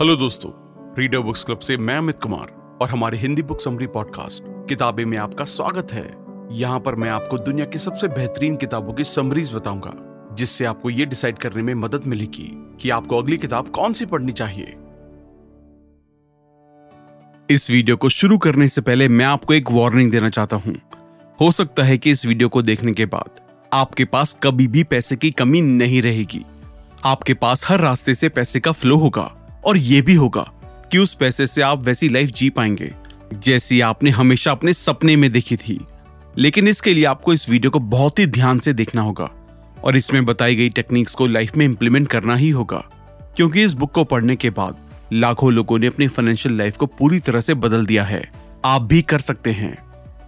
Hello दोस्तों reader books club से मैं अमित कुमार और हमारे हिंदी बुक समरी पॉडकास्ट किताबें में आपका स्वागत है। यहाँ पर मैं आपको दुनिया की सबसे बेहतरीन किताबों की समरीज बताऊँगा, जिससे आपको ये डिसाइड करने में मदद मिलेगी कि आपको अगली किताब कौन सी पढ़नी चाहिए। इस वीडियो को शुरू करने से पहले मैं आपको एक वार्निंग देना चाहता हूँ। हो सकता है कि इस वीडियो को देखने के बाद आपके पास कभी भी पैसे की कमी नहीं रहेगी। आपके पास हर रास्ते से पैसे का फ्लो होगा। और ये भी होगा कि उस पैसे से आप वैसी लाइफ जी पाएँगे, जैसी आपने हमेशा अपने सपने में देखी थी। लेकिन इसके लिए आपको इस वीडियो को बहुत ही ध्यान से देखना होगा और इसमें बताई गई टेक्निक्स को लाइफ में इंप्लीमेंट करना ही होगा। क्योंकि इस बुक को पढ़ने के बाद लाखों लोगों ने अपनी फाइनेंशियल लाइफ को पूरी तरह से बदल दिया है। आप भी कर सकते हैं।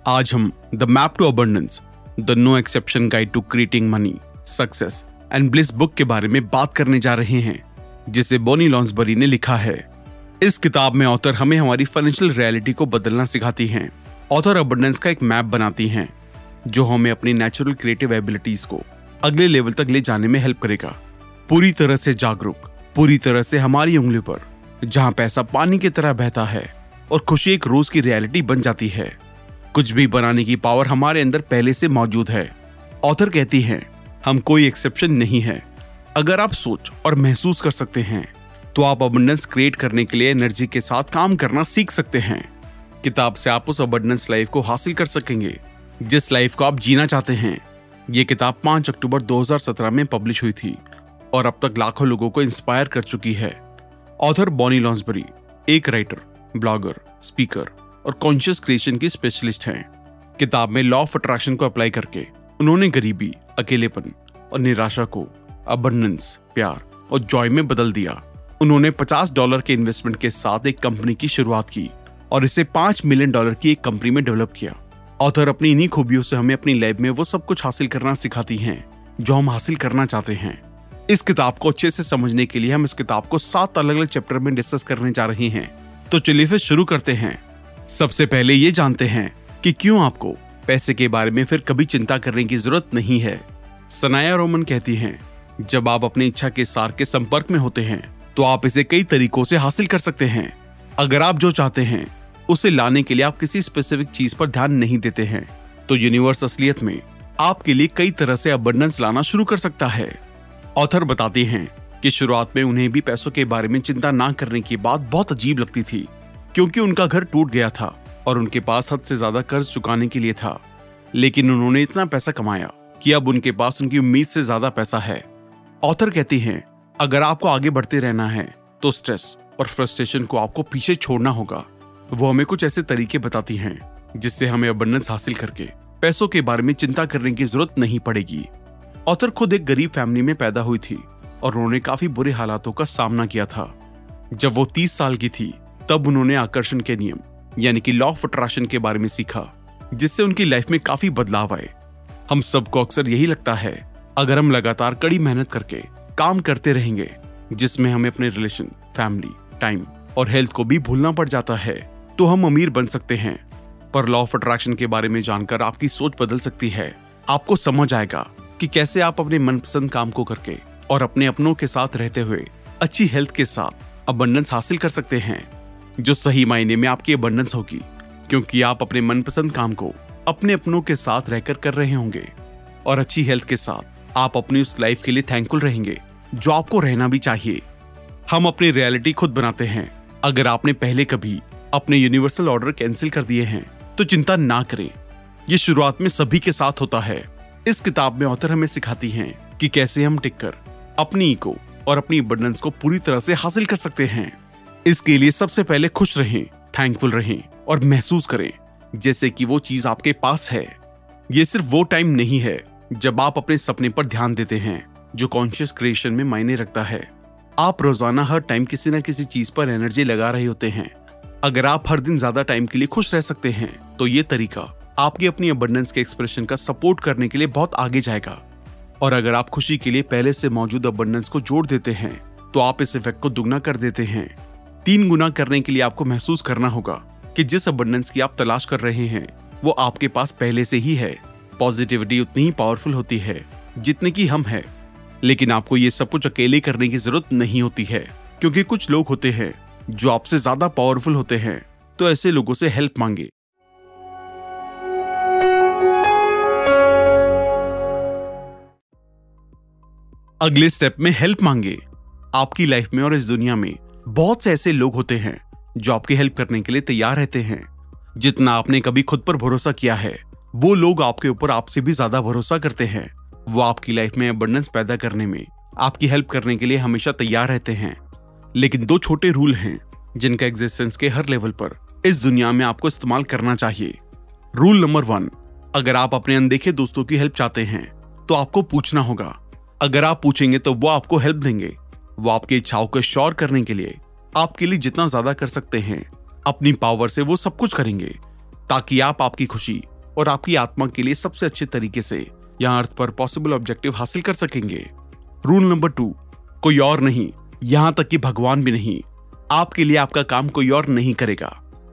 आज हम the map to abundance the no exception guide to creating money success and bliss book के बारे में बात करने जा रहे हैं। जिसे बोनी लॉन्सबरी ने लिखा है। इस किताब में ऑथर हमें हमारी फाइनेंशियल रियलिटी को बदलना सिखाती हैं। ऑथर अबंडेंस का एक मैप बनाती हैं, जो हमें अपनी नेचुरल क्रिएटिव एबिलिटीज को अगले लेवल तक ले जाने में हेल्प करेगा। पूरी तरह से जागरूक, पूरी तरह से हमारी उंगली पर, जहाँ पैसा पानी की तरह बहता है और खुशी एक रोज की रियलिटी बन जाती है। कुछ भी बनाने की पावर हमारे अंदर पहले से मौजूद है। ऑथर कहती हैं, हम कोई एक्सेप्शन नहीं है। अगर आप सोच और महसूस कर सकते हैं तो आप अबंडेंस क्रिएट करने के लिए एनर्जी के साथ काम करना सीख सकते हैं। किताब से आप उस अबंडेंस लाइफ को हासिल कर सकेंगे, जिस लाइफ को आप जीना चाहते हैं। ये किताब 5 अक्टूबर 2017 में पब्लिश हुई थी और अब तक लाखों लोगों को इंस्पायर कर चुकी है। ऑथर बॉनी लॉन्सबरी एक राइटर ब्लॉगर स्पीकर और कॉन्शियस क्रिएशन की स्पेशलिस्ट हैं। किताब में लॉ ऑफ़ अट्रैक्शन को अप्लाई करके उन्होंने गरीबी, अकेलेपन और निराशा को अबंडेंस प्यार और जॉय में बदल दिया। उन्होंने 50 डॉलर के इन्वेस्टमेंट के साथ एक कंपनी की शुरुआत की और इसे 5 मिलियन डॉलर की एक कंपनी में डेवलप किया। ऑथर अपनी इन्हीं खूबियों से हमें अपनी लाइफ में वो सब कुछ हासिल करना सिखाती हैं, जो हम हासिल करना चाहते हैं। इस किताब को अच्छे से समझने के लिए हम इस किताब को सात अलग अलग चैप्टर में डिस्कस करने जा रहे हैं। तो चलिए फिर शुरू करते हैं। सबसे पहले ये जानते हैं कि क्यों आपको पैसे के बारे में फिर कभी चिंता करने की ज़रूरत नहीं है। सनाया रोमन कहती हैं जब आप अपनी इच्छा के सार के संपर्क में होते हैं तो आप इसे कई तरीकों से हासिल कर सकते हैं। अगर आप जो चाहते हैं, उसे लाने के लिए आप किसी स्पेसिफिक चीज़ पर ध्यान नहीं देते हैं तो यूनिवर्स असलियत में आपके लिए कई तरह से अबंडेंस लाना शुरू कर सकता है। ऑथर बताते हैं कि शुरुआत में उन्हें भी पैसों के बारे में चिंता ना करने की बात बहुत अजीब लगती थी, क्योंकि उनका घर टूट गया था और उनके पास हद से ज़्यादा कर्ज चुकाने के लिए था। लेकिन उन्होंने इतना पैसा कमाया कि अब उनके पास उनकी उम्मीद से ज़्यादा पैसा है। ऑथर कहती हैं, अगर आपको आगे बढ़ते रहना है तो स्ट्रेस और फ्रस्ट्रेशन को आपको पीछे छोड़ना होगा। वो हमें कुछ ऐसे तरीके बताती हैं, जिससे हमें अबंडेंस हासिल करके पैसों के बारे में चिंता करने की ज़रूरत नहीं पड़ेगी। ऑथर खुद एक गरीब फैमिली में पैदा हुई थी और उन्होंने काफ़ी बुरे हालातों का सामना किया था। जब वो तीस साल की थी, तब उन्होंने आकर्षण के नियम, यानी कि लॉ ऑफ़ अट्रैक्शन के बारे में सीखा, जिससे उनकी लाइफ में काफ़ी बदलाव आए। हम सबको अक्सर यही लगता है अगर हम लगातार कड़ी मेहनत करके काम करते रहेंगे, जिसमें हमें अपने रिलेशन फैमिली टाइम और हेल्थ को भी भूलना पड़ जाता है तो हम अमीर बन सकते हैं। पर लॉ ऑफ़ अट्रैक्शन के बारे में जानकर आपकी सोच बदल सकती है। आपको समझ आएगा कि कैसे आप अपने मनपसंद काम को करके और अपने अपनों के साथ रहते हुए अच्छी हेल्थ के साथ अबंडेंस हासिल कर सकते हैं, जो सही मायने में आपकी अबंडेंस होगी, क्योंकि आप अपने मनपसंद काम को अपने अपनों के साथ रहकर कर रहे होंगे और अच्छी हेल्थ के साथ आप अपनी उस लाइफ के लिए थैंकफुल रहेंगे, जो आपको रहना भी चाहिए। हम अपनी रियलिटी खुद बनाते हैं। अगर आपने पहले कभी अपने यूनिवर्सल ऑर्डर कैंसिल कर दिए हैं तो चिंता ना करें। ये शुरुआत में सभी के साथ होता है। इस किताब में ऑथर हमें सिखाती हैं कि कैसे हम टिककर अपनी इको और अपनी अबंडेंस को पूरी तरह से हासिल कर सकते हैं। इसके लिए सबसे पहले खुश रहें थैंकफुल रहें और महसूस करें, जैसे कि वो चीज़ आपके पास है। ये सिर्फ़ वो टाइम नहीं है जब आप अपने सपने पर ध्यान देते हैं, जो कॉन्शियस क्रिएशन में मायने रखता है, आप रोज़ाना हर टाइम किसी न किसी चीज़ पर एनर्जी लगा रहे होते हैं। अगर आप हर दिन ज़्यादा टाइम के लिए खुश रह सकते हैं तो ये तरीका आपकी अपनी अबंडेंस के एक्सप्रेशन का सपोर्ट करने के लिए बहुत आगे जाएगा। और अगर आप खुशी के लिए पहले से मौजूद अबंडेंस को जोड़ देते हैं तो आप इस इफ़ेक्ट को दुगना कर देते हैं। तीन गुना करने के लिए आपको महसूस करना होगा कि जिस अबंडेंस की आप तलाश कर रहे हैं, वो आपके पास पहले से ही है। पॉजिटिविटी उतनी ही पावरफुल होती है, जितने की हम है। लेकिन आपको ये सब कुछ अकेले करने की ज़रूरत नहीं होती है, क्योंकि कुछ लोग होते हैं, जो आपसे ज़्यादा पावरफुल होते हैं तो ऐसे लोगों से हेल्प मांगे। अगले स्टेप में हेल्प मांगे। आपकी लाइफ में और इस दुनिया में बहुत से ऐसे लोग होते हैं, जो आपकी हेल्प करने के लिए तैयार रहते हैं, जितना आपने कभी खुद पर भरोसा किया है। वो लोग आपके ऊपर आपसे भी ज़्यादा भरोसा करते हैं। वो आपकी लाइफ में अबंडेंस पैदा करने में, आपकी हेल्प करने के लिए हमेशा तैयार रहते हैं। लेकिन दो छोटे रूल हैं, जिनका एग्जिस्टेंस के हर लेवल पर इस दुनिया में आपको इस्तेमाल करना चाहिए। रूल नंबर वन अगर आप अपने अनदेखे दोस्तों की हेल्प चाहते हैं तो आपको पूछना होगा। अगर आप पूछेंगे तो वो आपको हेल्प देंगे। वो आपकी इच्छाओं को श्योर करने के लिए, आपके लिए जितना ज़्यादा कर सकते हैं। अपनी पावर से वो सब कुछ करेंगे, ताकि आप आपकी खुशी और आपकी आत्मा के लिए सबसे अच्छे तरीके से यहाँ अर्थ पर पॉसिबल ऑब्जेक्टिव हासिल कर सकेंगे। रूल नंबर टू कोई और नहीं, यहाँ तक कि भगवान भी नहीं। आपके लिए आपका काम कोई और नहीं करेगा।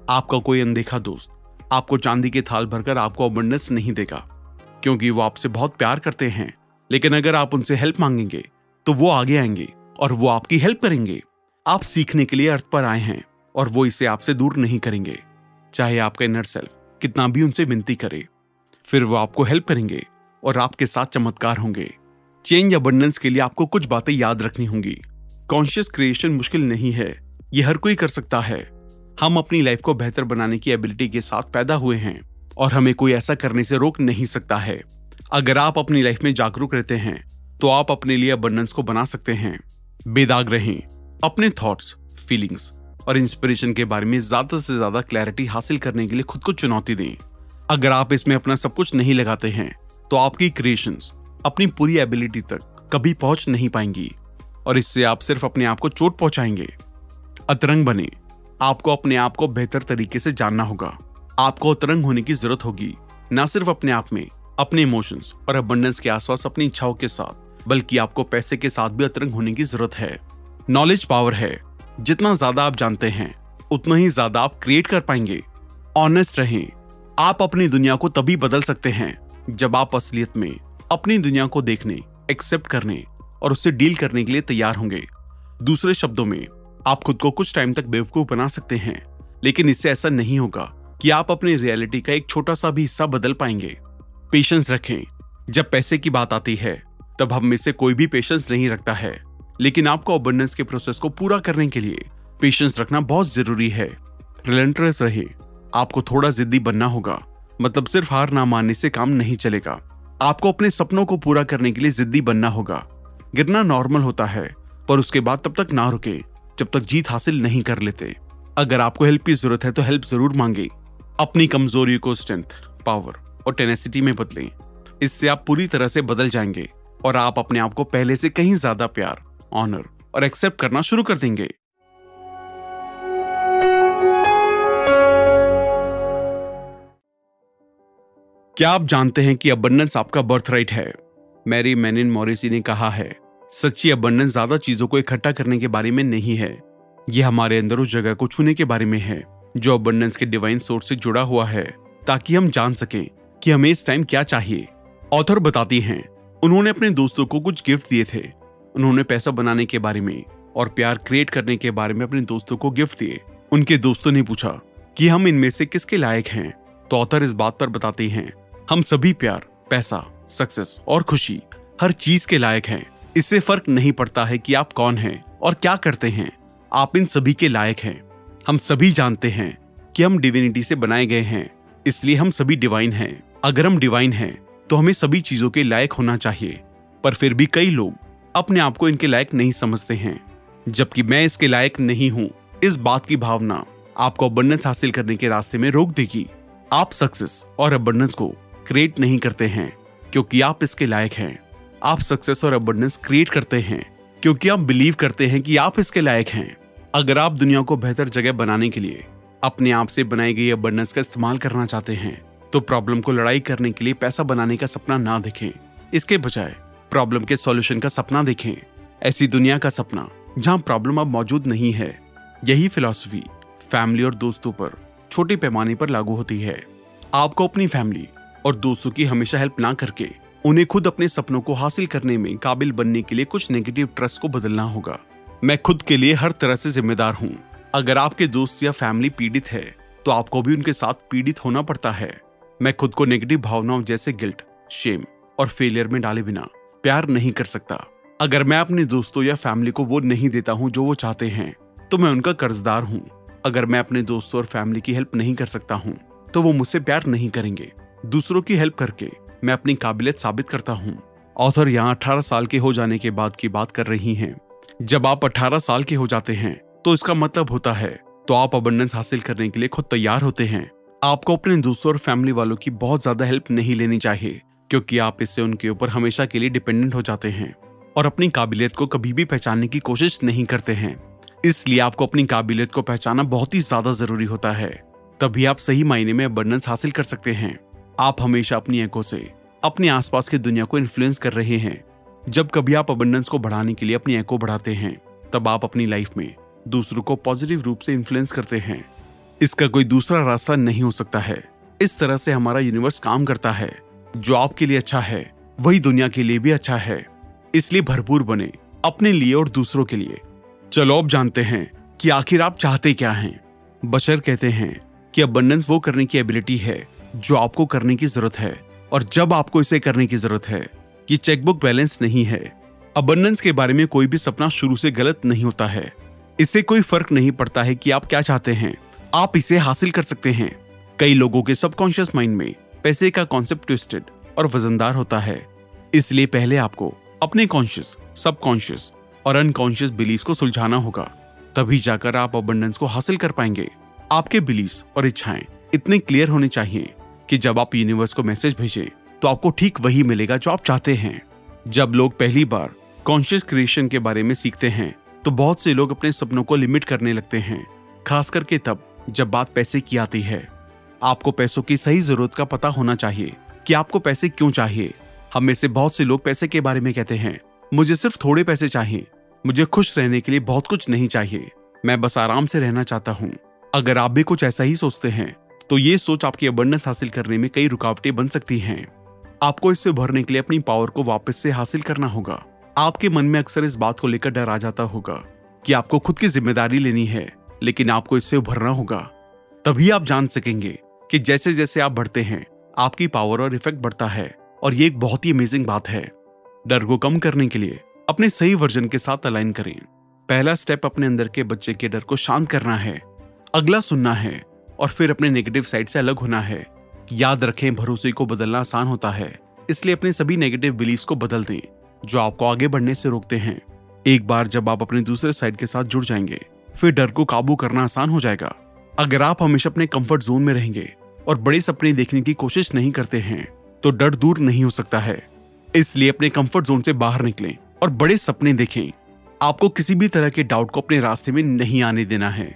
आपका कोई अनदेखा दोस्त, आपको चांदी के थाल भरकर आपको अबंडेंस नहीं देगा, क्योंकि वो आपसे बहुत प्यार करते हैं। लेकिन अगर आप उनसे हेल्प मांगेंगे तो वो आगे आएँगे और वो आपकी हेल्प करेंगे। आप सीखने के लिए अर्थ पर आए हैं और वो इसे आपसे दूर नहीं करेंगे, चाहे आपका इनर सेल्फ कितना भी उनसे विनती करे, फिर वो आपको हेल्प करेंगे और आपके साथ चमत्कार होंगे। चेंज अबंडेंस के लिए आपको कुछ बातें याद रखनी होंगी। कॉन्शियस क्रिएशन मुश्किल नहीं है। ये हर कोई कर सकता है। हम अपनी लाइफ को बेहतर बनाने की एबिलिटी के साथ पैदा हुए हैं और हमें कोई ऐसा करने से रोक नहीं सकता है। अगर आप अपनी लाइफ में जागरूक रहते हैं तो आप अपने लिए अबंडेंस को बना सकते हैं। बेदाग रहें। अपने थॉट्स फीलिंग्स और इंस्पिरेशन के बारे में ज़्यादा से ज़्यादा क्लैरिटी हासिल करने के लिए खुद को चुनौती दें। अगर आप इसमें अपना सब कुछ नहीं लगाते हैं तो आपकी क्रिएशन अपनी पूरी एबिलिटी तक कभी पहुँच नहीं पाएँगी। और इससे आप सिर्फ़ अपने आप को चोट पहुंचाएँगे। अतरंग बने। आपको अपने आप को बेहतर तरीके से जानना होगा। आपको अतरंग होने की ज़रूरत होगी। न सिर्फ़ अपने आप में, अपने इमोशंस और अबंडेंस के आसपास अपनी इच्छाओं के साथ, बल्कि आपको पैसे के साथ भी अतरंग होने की ज़रूरत है। नॉलेज पावर है। जितना ज़्यादा आप जानते हैं, उतना ही ज़्यादा आप क्रिएट कर पाएँगे। ऑनेस्ट रहें। आप अपनी दुनिया को तभी बदल सकते हैं, जब आप असलियत में अपनी दुनिया को देखने एक्सेप्ट करने और उससे डील करने के लिए तैयार होंगे। दूसरे शब्दों में, आप खुद को कुछ टाइम तक बेवकूफ़ बना सकते हैं, लेकिन इससे ऐसा नहीं होगा कि आप अपनी रियलिटी का एक छोटा सा भी हिस्सा बदल पाएँगे। पेशेंस रखें। जब पैसे की बात आती है, तब हम में से कोई भी पेशेंस नहीं रखता है। लेकिन आपको अबंडेंस के प्रोसेस को पूरा करने के लिए पेशेंस रखना बहुत ज़रूरी है। रिलेंट्रेस रहे आपको थोड़ा जिद्दी बनना होगा। मतलब सिर्फ़ हार ना मानने से काम नहीं चलेगा। आपको अपने सपनों को पूरा करने के लिए जिद्दी बनना होगा। गिरना नॉर्मल होता है, पर उसके बाद तब तक ना रुके, जब तक जीत हासिल नहीं कर लेते। अगर आपको हेल्प की ज़रूरत है तो हेल्प ज़रूर मांगे। अपनी कमज़ोरी को स्ट्रेंथ पावर और टेनेसिटी में बदलें। इससे आप पूरी तरह से बदल जाएँगे और आप अपने आप को पहले से कहीं ज़्यादा प्यार ऑनर और एक्सेप्ट करना शुरू कर देंगे। क्या आप जानते हैं कि अबंडेंस आपका बर्थ राइट है? मैरी मैनिन मॉरिसी ने कहा है, सच्ची अबंडेंस ज़्यादा चीज़ों को इकट्ठा करने के बारे में नहीं है। यह हमारे अंदर उस जगह को छूने के बारे में है, जो अबंडेंस के डिवाइन सोर्स से जुड़ा हुआ है, ताकि हम जान सकें कि हमें इस टाइम क्या चाहिए। ऑथर बताती हैं, उन्होंने अपने दोस्तों को कुछ गिफ्ट दिए थे उन्होंने पैसा बनाने के बारे में और प्यार क्रिएट करने के बारे में अपने दोस्तों को गिफ्ट दिए। उनके दोस्तों ने पूछा कि हम इनमें से किसके लायक हैं? तो ऑथर इस बात पर बताते हैं, हम सभी प्यार, पैसा सक्सेस और खुशी, हर चीज़ के लायक हैं। इससे फ़र्क नहीं पड़ता है कि आप कौन हैं और क्या करते हैं। आप इन सभी के लायक हैं। हम सभी जानते हैं कि हम डिविनिटी से बनाए गए हैं, इसलिए हम सभी डिवाइन हैं। अगर हम डिवाइन हैं तो हमें सभी चीज़ों के लायक होना चाहिए। पर फिर भी कई लोग अपने आप को इनके लायक नहीं समझते हैं, जबकि मैं इसके लायक नहीं हूँ। इस बात की भावना आपको अबंडेंस हासिल करने के रास्ते में रोक देगी। आप सक्सेस और अबंडेंस को क्रिएट नहीं करते हैं, क्योंकि आप इसके लायक हैं। आप सक्सेस और अबंडेंस क्रिएट करते हैं, क्योंकि आप बिलीव करते हैं कि आप इसके लायक हैं। अगर आप दुनिया को बेहतर जगह बनाने के लिए अपने आप से बनाई गई अबंडेंस का इस्तेमाल करना चाहते हैं तो प्रॉब्लम को लड़ाई करने के लिए पैसा बनाने का सपना ना देखें। इसके बजाय प्रॉब्लम के सॉल्यूशन का सपना देखें। ऐसी दुनिया का सपना, जहाँ प्रॉब्लम अब मौजूद नहीं है। यही फिलॉसफी फैमिली और दोस्तों पर, छोटे पैमाने पर लागू होती है। आपको अपनी फैमिली और दोस्तों की हमेशा हेल्प ना करके, उन्हें खुद अपने सपनों को हासिल करने में काबिल बनने के लिए कुछ नेगेटिव ट्रस्ट को बदलना होगा। मैं खुद के लिए हर तरह से जिम्मेदार हूँ। अगर आपके दोस्त या फैमिली पीड़ित है तो आपको भी उनके साथ पीड़ित होना पड़ता है। मैं खुद को नेगेटिव भावनाओं जैसे गिल्ट शेम और फेलियर में डाले बिना प्यार नहीं कर सकता। अगर मैं अपने दोस्तों या फैमिली को वो नहीं देता हूँ जो वो चाहते हैं तो मैं उनका कर्जदार हूँ। अगर मैं अपने दोस्तों और फैमिली की हेल्प नहीं कर सकता हूँ तो वो मुझसे प्यार नहीं करेंगे। दूसरों की हेल्प करके मैं अपनी काबिलियत साबित करता हूँ। ऑथर यहाँ अठारह साल के हो जाने के बाद की बात कर रही हैं। जब आप अठारह साल के हो जाते हैं तो इसका मतलब होता है तो आप अबंडेंस हासिल करने के लिए खुद तैयार होते हैं। आपको अपने दोस्तों और फैमिली वालों की बहुत ज़्यादा हेल्प नहीं लेनी चाहिए। क्योंकि आप इससे उनके ऊपर हमेशा के लिए डिपेंडेंट हो जाते हैं और अपनी काबिलियत को कभी भी पहचानने की कोशिश नहीं करते हैं। इसलिए आपको अपनी काबिलियत को पहचाना बहुत ही ज़्यादा ज़रूरी होता है। तभी आप सही मायने में अबंडेंस हासिल कर सकते हैं। आप हमेशा अपनी आँखों से, अपने आसपास की दुनिया को इन्फ्लुएंस कर रहे हैं। जब कभी आप अबंडेंस को बढ़ाने के लिए अपनी एको बढ़ाते हैं, तब आप अपनी लाइफ में दूसरों को पॉजिटिव रूप से इन्फ्लुएंस करते हैं। इसका कोई दूसरा रास्ता नहीं हो सकता है। इस तरह से हमारा यूनिवर्स काम करता है। जो आपके लिए अच्छा है, वही दुनिया के लिए भी अच्छा है। इसलिए भरपूर बने, अपने लिए और दूसरों के लिए। चलो, अब जानते हैं कि आखिर आप चाहते क्या हैं। बशर कहते हैं कि अबंडेंस वो करने की एबिलिटी है, जो आपको करने की ज़रूरत है। और जब आपको इसे करने की ज़रूरत है, ये चेकबुक बैलेंस नहीं है। अबंडेंस के बारे में कोई भी सपना शुरू से गलत नहीं होता है। इससे कोई फ़र्क नहीं पड़ता है कि आप क्या चाहते हैं। आप इसे हासिल कर सकते हैं। कई लोगों के सबकॉन्शियस माइंड में पैसे का कॉन्सेप्ट ट्विस्टेड और वजनदार होता है। इसलिए पहले आपको अपने कॉन्शियस सबकॉन्शियस और अनकॉन्शियस बिलीफ को सुलझाना होगा। तभी जाकर आप अबंडेंस को हासिल कर पाएँगे। आपके बिलीफ और इच्छाएँ इतने क्लियर होने चाहिए कि जब आप यूनिवर्स को मैसेज भेजें तो आपको ठीक वही मिलेगा जो आप चाहते हैं। जब लोग पहली बार कॉन्शियस क्रिएशन के बारे में सीखते हैं तो बहुत से लोग अपने सपनों को लिमिट करने लगते हैं। खास करके तब जब बात पैसे की आती है। आपको पैसों की सही ज़रूरत का पता होना चाहिए कि आपको पैसे क्यों चाहिए। हम में से बहुत से लोग पैसे के बारे में कहते हैं, मुझे सिर्फ़ थोड़े पैसे चाहिए। मुझे खुश रहने के लिए बहुत कुछ नहीं चाहिए। मैं बस आराम से रहना चाहता हूँ। अगर आप भी कुछ ऐसा ही सोचते हैं तो ये सोच आपकी अबंडेंस हासिल करने में कई रुकावटें बन सकती हैं। आपको इससे उभरने के लिए अपनी पावर को वापस से हासिल करना होगा। आपके मन में अक्सर इस बात को लेकर डर आ जाता होगा कि आपको खुद की ज़िम्मेदारी लेनी है, लेकिन आपको इससे उभरना होगा। तभी आप जान सकेंगे कि जैसे जैसे आप बढ़ते हैं, आपकी पावर और इफ़ेक्ट बढ़ता है। और ये एक बहुत ही अमेजिंग बात है। डर को कम करने के लिए अपने सही वर्जन के साथ अलाइन करें। पहला स्टेप अपने अंदर के बच्चे के डर को शांत करना है। अगला सुनना है और फिर अपने नेगेटिव साइड से अलग होना है। याद रखें, भरोसे को बदलना आसान होता है। इसलिए अपने सभी नेगेटिव बिलीफ को बदल दें, जो आपको आगे बढ़ने से रोकते हैं। एक बार जब आप अपने दूसरे साइड के साथ जुड़ जाएँगे, फिर डर को काबू करना आसान हो जाएगा। अगर आप हमेशा अपने कंफर्ट जोन में रहेंगे और बड़े सपने देखने की कोशिश नहीं करते हैं तो डर दूर नहीं हो सकता है। इसलिए अपने कंफर्ट जोन से बाहर निकलें और बड़े सपने देखें। आपको किसी भी तरह के डाउट को अपने रास्ते में नहीं आने देना है।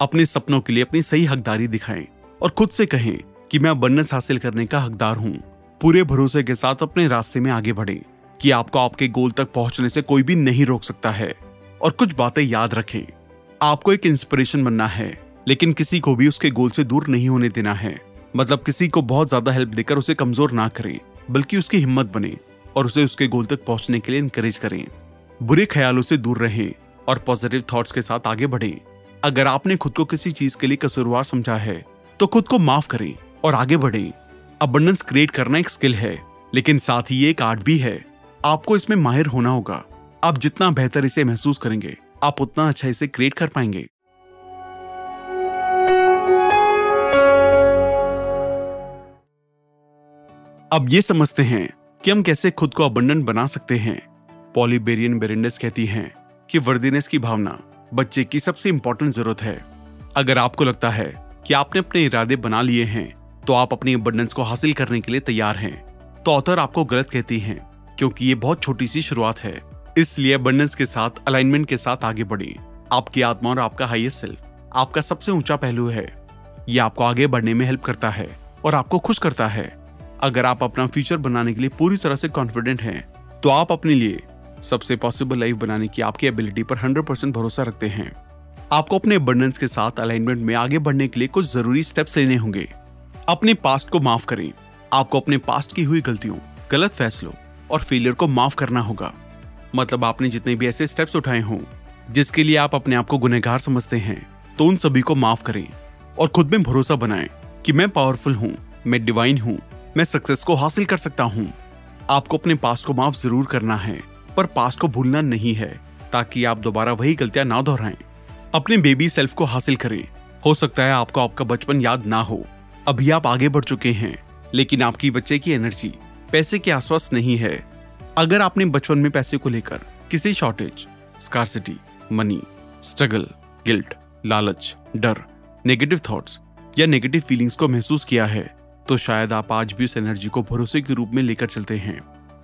अपने सपनों के लिए अपनी सही हकदारी दिखाएँ और खुद से कहें कि मैं अबंडेंस हासिल करने का हकदार हूँ। पूरे भरोसे के साथ अपने रास्ते में आगे बढ़ें कि आपको आपके गोल तक पहुँचने से कोई भी नहीं रोक सकता है। और कुछ बातें याद रखें। आपको एक इंस्पिरेशन बनना है, लेकिन किसी को भी उसके गोल से दूर नहीं होने देना है। मतलब किसी को बहुत ज़्यादा हेल्प देकर उसे कमज़ोर ना करें, बल्कि उसकी हिम्मत बने और उसे उसके गोल तक पहुँचने के लिए इनकरेज करें। बुरे ख्यालों से दूर रहें और पॉजिटिव थॉट्स के साथ आगे बढ़ें। अगर आपने खुद को किसी चीज़ के लिए कसूरवार समझा है तो खुद को माफ़ करें और आगे बढ़ें। अबंडेंस क्रिएट करना एक स्किल है, लेकिन साथ ही एक आर्ट भी है। आपको इसमें माहिर होना होगा। आप जितना बेहतर इसे महसूस करेंगे, आप उतना अच्छा इसे क्रिएट कर पाएँगे। अब ये समझते हैं कि हम कैसे खुद को अबंडन बना सकते हैं। पॉलीबेरियन बेरेंडस कहती हैं कि वर्दीनेस की भावना बच्चे की सबसे इंपॉर्टेंट ज़रूरत है। अगर आपको लगता है कि आपने अपने इरादे बना लिए हैं तो आप अपनी अबंडेंस को हासिल करने के लिए तैयार हैं। तो ऑथर आपको गलत कहती हैं, क्योंकि ये बहुत छोटी सी शुरुआत है। इसलिए अबंडेंस के साथ अलाइनमेंट के साथ आगे बढ़ी। आपकी आत्मा और आपका हाईएस्ट सेल्फ आपका सबसे ऊँचा पहलू है। ये आपको आगे बढ़ने में हेल्प करता है और आपको खुश करता है। अगर आप अपना फ्यूचर बनाने के लिए पूरी तरह से कॉन्फिडेंट हैं तो आप अपने लिए सबसे पॉसिबल लाइफ बनाने की आपकी एबिलिटी पर 100 परसेंट भरोसा रखते हैं। आपको अपने अबंडेंस के साथ अलाइनमेंट में आगे बढ़ने के लिए कुछ ज़रूरी स्टेप्स लेने होंगे। अपने पास्ट को माफ़ करें। आपको अपने पास्ट की हुई गलतियों, गलत फैसलों और फेलियर को माफ़ करना होगा। मतलब आपने जितने भी ऐसे स्टेप्स उठाए हों, जिसके लिए आप अपने आप को गुनहगार समझते हैं तो उन सभी को माफ़ करें और खुद में भरोसा बनाएँ कि मैं पावरफुल हूँ, मैं डिवाइन हूँ मैं सक्सेस को हासिल कर सकता हूँ। आपको अपने पास्ट को माफ़ ज़रूर करना है, पर पास्ट को भूलना नहीं है, ताकि आप दोबारा वही गलतियाँ ना दोहराएँ। अपने बेबी सेल्फ को हासिल करें। हो सकता है आपको आपका बचपन याद ना हो। अभी आप आगे बढ़ चुके हैं, लेकिन आपकी बच्चे की एनर्जी पैसे के आसपास नहीं है। अगर आपने बचपन में पैसे को लेकर किसी shortage scarcity money struggle guilt लालच, डर नेगेटिव थॉट्स या नेगेटिव फीलिंग्स को महसूस किया है तो शायद आप आज भी उस एनर्जी को भरोसे के रूप में लेकर चलते हैं।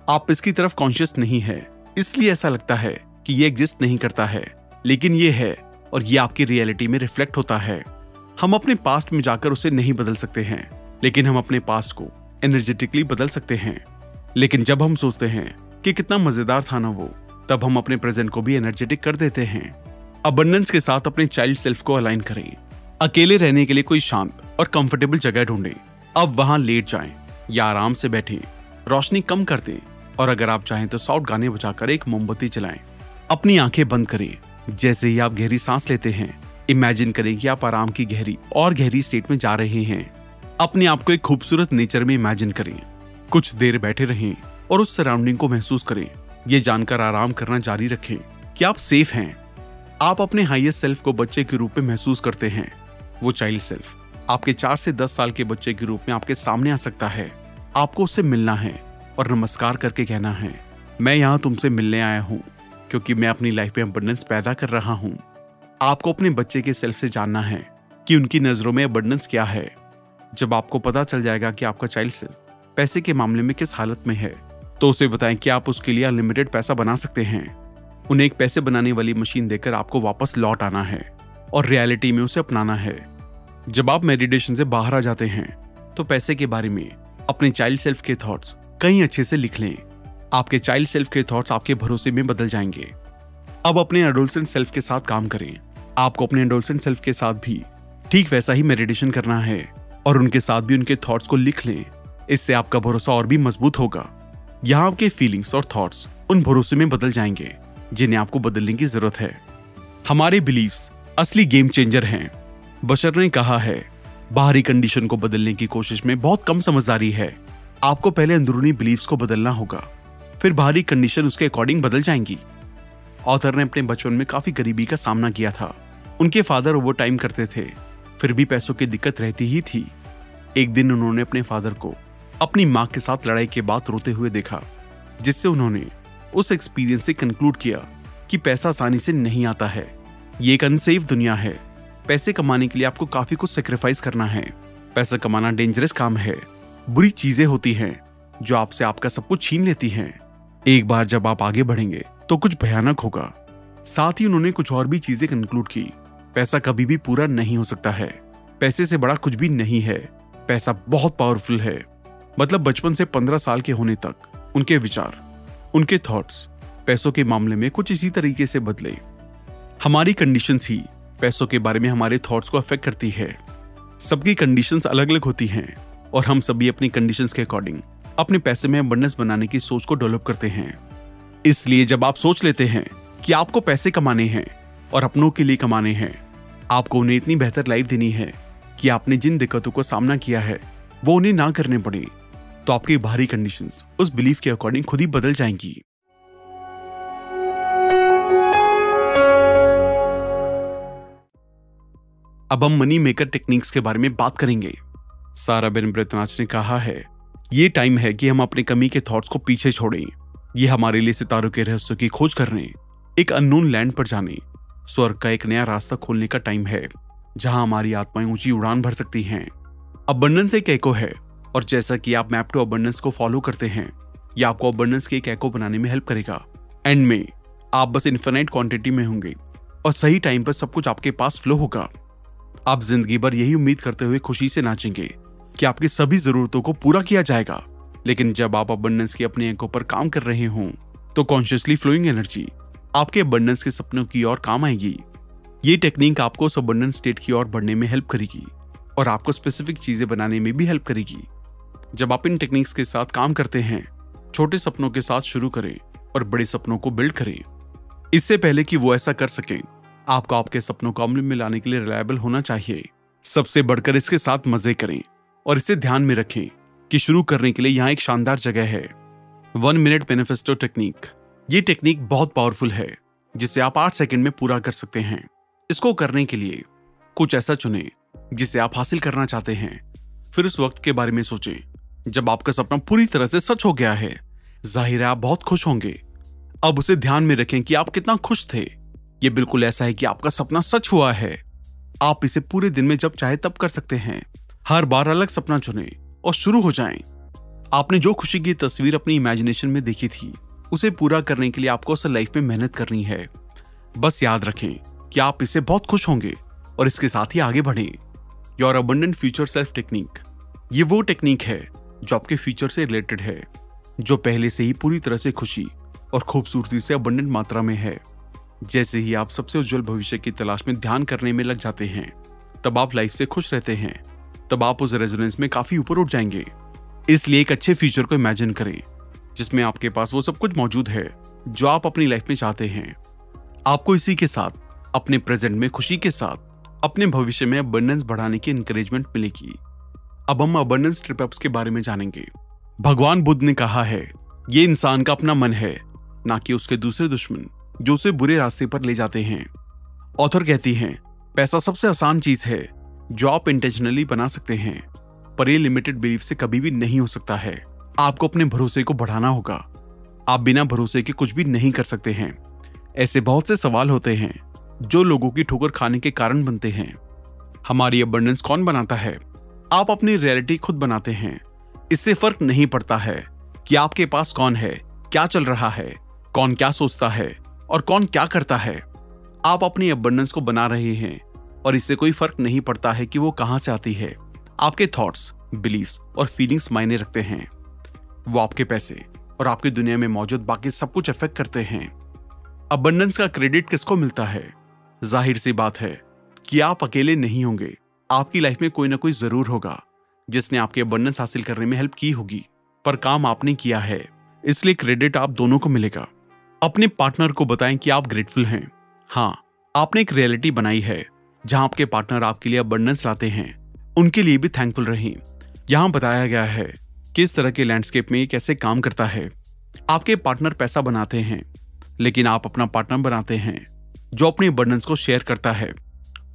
आप इसकी तरफ़ कॉन्शियस नहीं है। इसलिए ऐसा लगता है कि ये एग्जिस्ट नहीं करता है। लेकिन ये है और ये आपकी रियलिटी में रिफ्लेक्ट होता है। हम अपने पास्ट में जाकर उसे नहीं बदल सकते हैं। लेकिन हम अपने पास्ट को एनर्जेटिकली बदल सकते हैं। लेकिन जब हम सोचते हैं कि कितना मज़ेदार था ना वो, तब हम अपने प्रेजेंट को भी एनर्जेटिक कर देते हैं। अबंडेंस के साथ अपने चाइल्ड सेल्फ को अलाइन करें। अकेले रहने के लिए कोई शांत और कंफर्टेबल जगह ढूंढें। अब वहाँ लेट जाएँ या आराम से बैठें। रोशनी कम कर दें और अगर आप चाहें तो सॉफ्ट गाने बजाकर एक मोमबत्ती चलाएँ अपनी आँखें बंद करें। जैसे ही आप गहरी सांस लेते हैं इमेजिन करें कि आप आराम की गहरी और गहरी स्टेट में जा रहे हैं। अपने आप को एक खूबसूरत नेचर में इमेजिन करें। कुछ देर बैठे रहें और उस सराउंडिंग को महसूस करें। ये जानकर आराम करना जारी रखें कि आप सेफ़ हैं। आप अपने हाईएस्ट सेल्फ को बच्चे के रूप में महसूस करते हैं। वो चाइल्ड सेल्फ आपके चार से दस साल के बच्चे के रूप में आपके सामने आ सकता है। आपको उससे मिलना है और नमस्कार करके कहना है, मैं यहाँ तुमसे मिलने आया हूँ, क्योंकि मैं अपनी लाइफ में अबंडेंस पैदा कर रहा हूँ। आपको अपने बच्चे के सेल्फ से जानना है कि उनकी नज़रों में अबंडेंस क्या है। जब आपको पता चल जाएगा कि आपका चाइल्ड सेल्फ पैसे के मामले में किस हालत में है तो उसे बताएँ कि आप उसके लिए अनलिमिटेड पैसा बना सकते हैं। उन्हें एक पैसे बनाने वाली मशीन देकर आपको वापस लौट आना है और रियलिटी में उसे अपनाना है। जब आप मेडिटेशन से बाहर आ जाते हैं तो पैसे के बारे में, अपने चाइल्ड सेल्फ के थॉट्स कहीं अच्छे से लिख लें। आपके चाइल्ड सेल्फ के थॉट्स आपके भरोसे में बदल जाएँगे। अब अपने एडोलसेंट सेल्फ के साथ काम करें। आपको अपने एडोलसेंट सेल्फ के साथ भी ठीक वैसा ही मेडिटेशन करना है और उनके साथ भी उनके थॉट्स को लिख लें। इससे आपका भरोसा और भी मज़बूत होगा। यहाँ आपके फीलिंग्स और थॉट्स उन भरोसे में बदल जाएँगे, जिन्हें आपको बदलने की ज़रूरत है। हमारे बिलीव्स असली गेम चेंजर हैं। बशर ने कहा है, बाहरी कंडीशन को बदलने की कोशिश में बहुत कम समझदारी है। आपको पहले अंदरूनी बिलीव्स को बदलना होगा, फिर बाहरी कंडीशन उसके अकॉर्डिंग बदल जाएँगी। ऑथर ने अपने बचपन में काफ़ी गरीबी का सामना किया था। उनके फादर ओवर टाइम करते थे, फिर भी पैसों की दिक्कत रहती ही थी। एक दिन उन्होंने अपने फादर को अपनी माँ के साथ लड़ाई के बाद रोते हुए देखा, जिससे उन्होंने उस एक्सपीरियंस से कंक्लूड किया कि पैसा आसानी से नहीं आता है। ये एक अनसेफ दुनिया है। पैसे कमाने के लिए आपको काफ़ी कुछ सेक्रीफाइस करना है। पैसा कमाना डेंजरस काम है। बुरी चीज़ें होती हैं, जो आपसे आपका सब कुछ छीन लेती हैं। एक बार जब आप आगे बढ़ेंगे तो कुछ भयानक होगा। साथ ही उन्होंने कुछ और भी चीज़ें कंक्लूड की। पैसा कभी भी पूरा नहीं हो सकता है। पैसे से बड़ा कुछ भी नहीं है। पैसा बहुत पावरफुल है। मतलब बचपन से पंद्रह साल के होने तक, उनके विचार, उनके थॉट्स पैसों के मामले में कुछ इसी तरीके से बदले। हमारी कंडीशंस ही पैसों के बारे में हमारे थॉट्स को अफेक्ट करती है। सबकी कंडीशंस अलग अलग होती हैं और हम सभी अपनी कंडीशंस के अकॉर्डिंग अपने पैसे में अबंडेंस बनाने की सोच को डेवलप करते हैं। इसलिए जब आप सोच लेते हैं कि आपको पैसे कमाने हैं और अपनों के लिए कमाने हैं, आपको उन्हें इतनी बेहतर लाइफ देनी है कि आपने जिन दिक्कतों को सामना किया है, वो उन्हें ना करने पड़े तो आपकी बाहरी कंडीशंस उस बिलीफ के अकॉर्डिंग खुद ही बदल जाएँगी। अब हम मनी मेकर टेक्निक्स के बारे में बात करेंगे। सारा बेन ब्रतनाच ने कहा है, ये टाइम है कि हम अपनी कमी के थॉट्स को पीछे छोड़ें। ये हमारे लिए सितारों के रहस्यों की खोज करने एक अननोन लैंड पर जाने। स्वर्ग का एक नया रास्ता खोलने का टाइम है, जहाँ हमारी आत्माएँ ऊँची उड़ान भर सकती हैं। अबंडेंस एक एको है, और जैसा कि आप मैप टू अबंडेंस को फॉलो करते हैं यह आपको अबंडेंस के एक एको बनाने में हेल्प करेगा। एंड में, आप बस इन्फिनाइट क्वांटिटी में होंगे, और सही टाइम पर सब कुछ आपके पास फ्लो होगा। आप ज़िंदगी भर यही उम्मीद करते हुए खुशी से नाचेंगे कि आपकी सभी जरूरतों को पूरा किया जाएगा। लेकिन जब आप अबंडेंस की अपनी एंकों पर काम कर रहे हों तो कॉन्शियसली फ्लोइंग एनर्जी आपके अबंडेंस के सपनों की ओर काम आएगी। ये टेक्निक आपको उस अबंडेंस स्टेट की ओर बढ़ने में हेल्प करेगी और आपको स्पेसिफिक चीज़ें बनाने में भी हेल्प करेगी। जब आप इन टेक्निक्स के साथ काम करते हैं, छोटे सपनों के साथ शुरू करें और बड़े सपनों को बिल्ड करें। इससे पहले कि वो ऐसा कर सके आपको आपके सपनों को अमल में लाने के लिए रिलायबल होना चाहिए। सबसे बढ़कर इसके साथ मज़े करें और इसे ध्यान में रखें कि शुरू करने के लिए यहाँ एक शानदार जगह है। वन मिनट मैनिफेस्टो टेक्निक ये टेक्निक बहुत पावरफुल है, जिसे आप आठ सेकंड में पूरा कर सकते हैं। इसको करने के लिए कुछ ऐसा चुने, जिसे आप हासिल करना चाहते हैं। फिर उस वक्त के बारे में सोचें, जब आपका सपना पूरी तरह से सच हो गया है। ज़ाहिर है आप बहुत खुश होंगे। अब उसे ध्यान में रखें कि आप कितना खुश थे। ये बिल्कुल ऐसा है कि आपका सपना सच हुआ है। आप इसे पूरे दिन में जब चाहे तब कर सकते हैं। हर बार अलग सपना चुने और शुरू हो जाएँ। आपने जो खुशी की तस्वीर अपनी इमेजिनेशन में देखी थी, उसे पूरा करने के लिए आपको असल लाइफ में मेहनत करनी है। बस याद रखें कि आप इससे बहुत खुश होंगे और इसके साथ ही आगे बढ़ें। Your abundant future self technique ये वो टेक्निक है जो आपके फ्यूचर से रिलेटेड है, जो पहले से ही पूरी तरह से खुशी और खूबसूरती से अबंडेंट मात्रा में है। जैसे ही आप सबसे उज्जवल भविष्य की तलाश में ध्यान करने में लग जाते हैं, तब आप लाइफ से खुश रहते हैं, तब आप उस रेजोनेंस में काफ़ी ऊपर उठ जाएँगे। इसलिए एक अच्छे फ्यूचर को इमेजिन करें, जिसमें आपके पास वो सब कुछ मौजूद है, जो आप अपनी लाइफ में चाहते हैं। आपको इसी के साथ, अपने प्रेजेंट में खुशी के साथ, अपने भविष्य में अबंडेंस बढ़ाने की इंकरेजमेंट मिलेगी। अब हम अबंडेंस ट्रिप के बारे में जानेंगे। भगवान बुद्ध ने कहा है, ये इंसान का अपना मन है, ना कि उसके दूसरे दुश्मन। जो उसे बुरे रास्ते पर ले जाते हैं। ऑथर कहती हैं, पैसा सबसे आसान चीज़ है, जो आप इंटेंशनली बना सकते हैं, पर ये लिमिटेड बिलीफ से कभी भी नहीं हो सकता है। आपको अपने भरोसे को बढ़ाना होगा। आप बिना भरोसे के कुछ भी नहीं कर सकते हैं। ऐसे बहुत से सवाल होते हैं, जो लोगों की ठोकर खाने के कारण बनते हैं। हमारी अबंडेंस कौन बनाता है? आप अपनी रियलिटी खुद बनाते हैं। इससे फ़र्क नहीं पड़ता है कि आपके पास कौन है, क्या चल रहा है, कौन क्या सोचता है। और कौन क्या करता है? आप अपनी अबंडेंस को बना रहे हैं, और इससे कोई फ़र्क नहीं पड़ता है कि वो कहाँ से आती है। आपके थॉट्स बिलीव्स और फीलिंग्स मायने रखते हैं। वो आपके पैसे और आपकी दुनिया में मौजूद बाकी सब कुछ इफ़ेक्ट करते हैं। अबंडेंस का क्रेडिट किसको मिलता है? ज़ाहिर सी बात है कि आप अकेले नहीं होंगे। आपकी लाइफ में कोई ना कोई ज़रूर होगा, जिसने आपके अबंडेंस हासिल करने में हेल्प की होगी। पर काम आपने किया है, इसलिए क्रेडिट आप दोनों को मिलेगा। अपने पार्टनर को बताएँ कि आप ग्रेटफुल हैं। हाँ आपने एक रियलिटी बनाई है, जहाँ आपके पार्टनर आपके लिए अबंडेंस लाते हैं। उनके लिए भी थैंकफुल रहें। यहाँ बताया गया है किस तरह के लैंडस्केप में कैसे काम करता है। आपके पार्टनर पैसा बनाते हैं, लेकिन आप अपना पार्टनर बनाते हैं, जो अपने अबंडेंस को शेयर करता है।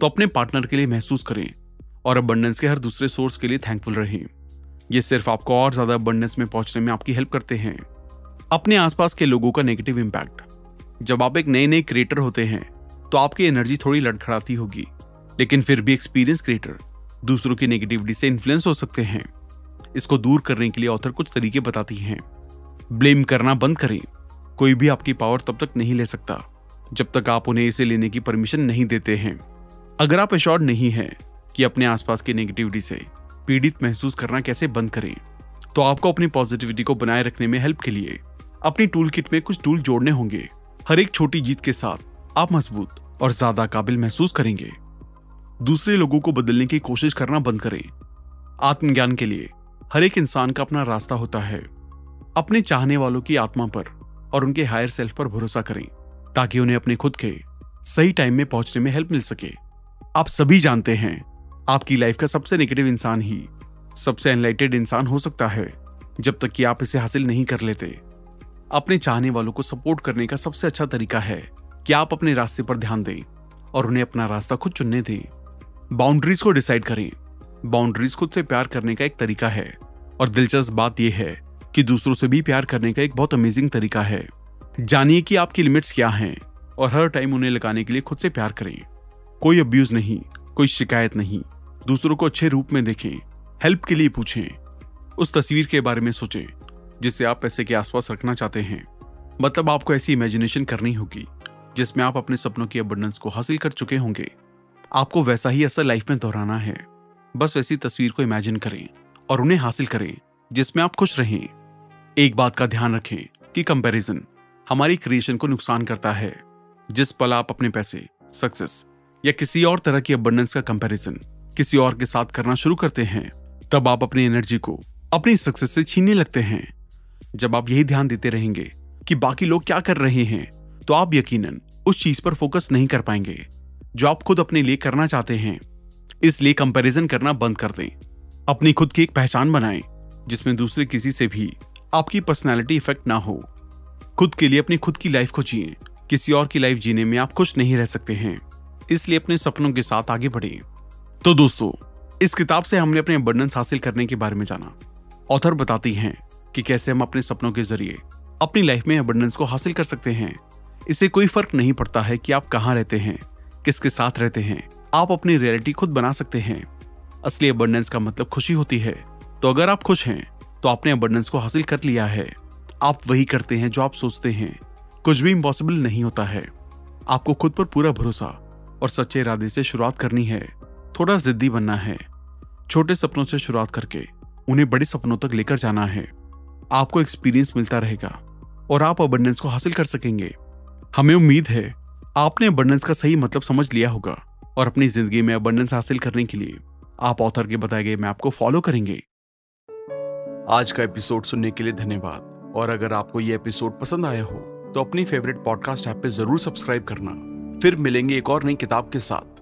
तो अपने पार्टनर के लिए महसूस करें और अबंडेंस के हर दूसरे सोर्स के लिए थैंकफुल रहें। ये सिर्फ़ आपको और ज़्यादा अबंडेंस में पहुँचने में आपकी हेल्प करते हैं। अपने आसपास के लोगों का नेगेटिव इम्पैक्ट जब आप एक नए नए क्रिएटर होते हैं तो आपकी एनर्जी थोड़ी लड़खड़ाती होगी, लेकिन फिर भी एक्सपीरियंस क्रिएटर दूसरों की नेगेटिविटी से इन्फ्लुएंस हो सकते हैं। इसको दूर करने के लिए ऑथर कुछ तरीके बताती हैं। ब्लेम करना बंद करें। कोई भी आपकी पावर तब तक नहीं ले सकता, जब तक आप उन्हें इसे लेने की परमिशन नहीं देते हैं। अगर आप एश्योर्ड नहीं है कि अपने आसपास की नेगेटिविटी से पीड़ित महसूस करना कैसे बंद करें तो आपको अपनी पॉजिटिविटी को बनाए रखने में हेल्प के लिए अपनी टूल किट में कुछ टूल जोड़ने होंगे। हर एक छोटी जीत के साथ आप मज़बूत और ज़्यादा काबिल महसूस करेंगे। दूसरे लोगों को बदलने की कोशिश करना बंद करें। आत्मज्ञान के लिए हर एक इंसान का अपना रास्ता होता है। अपने चाहने वालों की आत्मा पर और उनके हायर सेल्फ पर भरोसा करें, ताकि उन्हें अपने खुद के सही टाइम में पहुँचने में हेल्प मिल सके। आप सभी जानते हैं, आपकी लाइफ का सबसे नेगेटिव इंसान ही सबसे एनलाइटेड इंसान हो सकता है, जब तक कि आप इसे हासिल नहीं कर लेते। अपने चाहने वालों को सपोर्ट करने का सबसे अच्छा तरीका है कि आप अपने रास्ते पर ध्यान दें और उन्हें अपना रास्ता खुद चुनने दें। बाउंड्रीज को डिसाइड करें। बाउंड्रीज खुद से प्यार करने का एक तरीका है और दिलचस्प बात यह है कि दूसरों से भी प्यार करने का एक बहुत अमेजिंग तरीका है। जानिए कि आपकी लिमिट्स क्या हैं और हर टाइम उन्हें लगाने के लिए खुद से प्यार करें। कोई अब्यूज नहीं, कोई शिकायत नहीं। दूसरों को अच्छे रूप में देखें हेल्प के लिए पूछें। उस तस्वीर के बारे में सोचें। जिसे आप पैसे के आसपास रखना चाहते हैं। मतलब आपको ऐसी इमेजिनेशन करनी होगी, जिसमें आप अपने सपनों की अबंडेंस को हासिल कर चुके होंगे। आपको वैसा ही असल लाइफ में दोहराना है। बस वैसी तस्वीर को इमेजिन करें और उन्हें हासिल करें, जिसमें आप खुश रहें। एक बात का ध्यान रखें कि कंपैरिजन हमारी क्रिएशन को नुकसान करता है, जिस पल आप अपने पैसे सक्सेस या किसी और तरह की अबंडेंस का कंपैरिजन किसी और के साथ करना शुरू करते हैं, तब आप अपनी एनर्जी को अपनी सक्सेस से छीनने लगते हैं। जब आप यही ध्यान देते रहेंगे कि बाकी लोग क्या कर रहे हैं तो आप यकीनन उस चीज़ पर फोकस नहीं कर पाएँगे। जो आप खुद अपने लिए करना चाहते हैं, इसलिए कंपैरिजन करना बंद कर दें। अपनी खुद की एक पहचान बनाएँ, जिसमें दूसरे किसी से भी आपकी पर्सनैलिटी इफ़ेक्ट ना हो। खुद के लिए अपनी खुद की लाइफ को जिए किसी और की लाइफ जीने में आप खुश नहीं रह सकते हैं। इसलिए अपने सपनों के साथ आगे बढ़े। तो दोस्तों, इस किताब से हमने अपने अबंडेंस हासिल करने के बारे में जाना। ऑथर बताती हैं कि कैसे हम अपने सपनों के ज़रिए अपनी लाइफ में अबंडेंस को हासिल कर सकते हैं। इससे कोई फ़र्क नहीं पड़ता है कि आप कहाँ रहते हैं, किसके साथ रहते हैं। आप अपनी रियलिटी खुद बना सकते हैं। असली अबंडेंस का मतलब खुशी होती है। तो अगर आप खुश हैं तो आपने अबंडेंस को हासिल कर लिया है। आप वही करते हैं जो आप सोचते हैं। कुछ भी इम्पॉसिबल नहीं होता है। आपको खुद पर पूरा भरोसा और सच्चे इरादे से शुरुआत करनी है। थोड़ा जिद्दी बनना है। छोटे सपनों से शुरुआत करके उन्हें बड़े सपनों तक लेकर जाना है। आपको एक्सपीरियंस मिलता रहेगा और आप अबंडेंस को हासिल कर सकेंगे। हमें उम्मीद है, आपने अबंडेंस का सही मतलब समझ लिया होगा और अपनी ज़िंदगी में अबंडेंस हासिल करने के लिए आप ऑथर के बताए गए मैप को फॉलो करेंगे। आज का एपिसोड सुनने के लिए धन्यवाद। और अगर आपको ये एपिसोड पसंद आया हो तो अपनी फेवरेट पॉडकास्ट ऐप पे ज़रूर सब्सक्राइब करना। फिर मिलेंगे एक और नई किताब के साथ।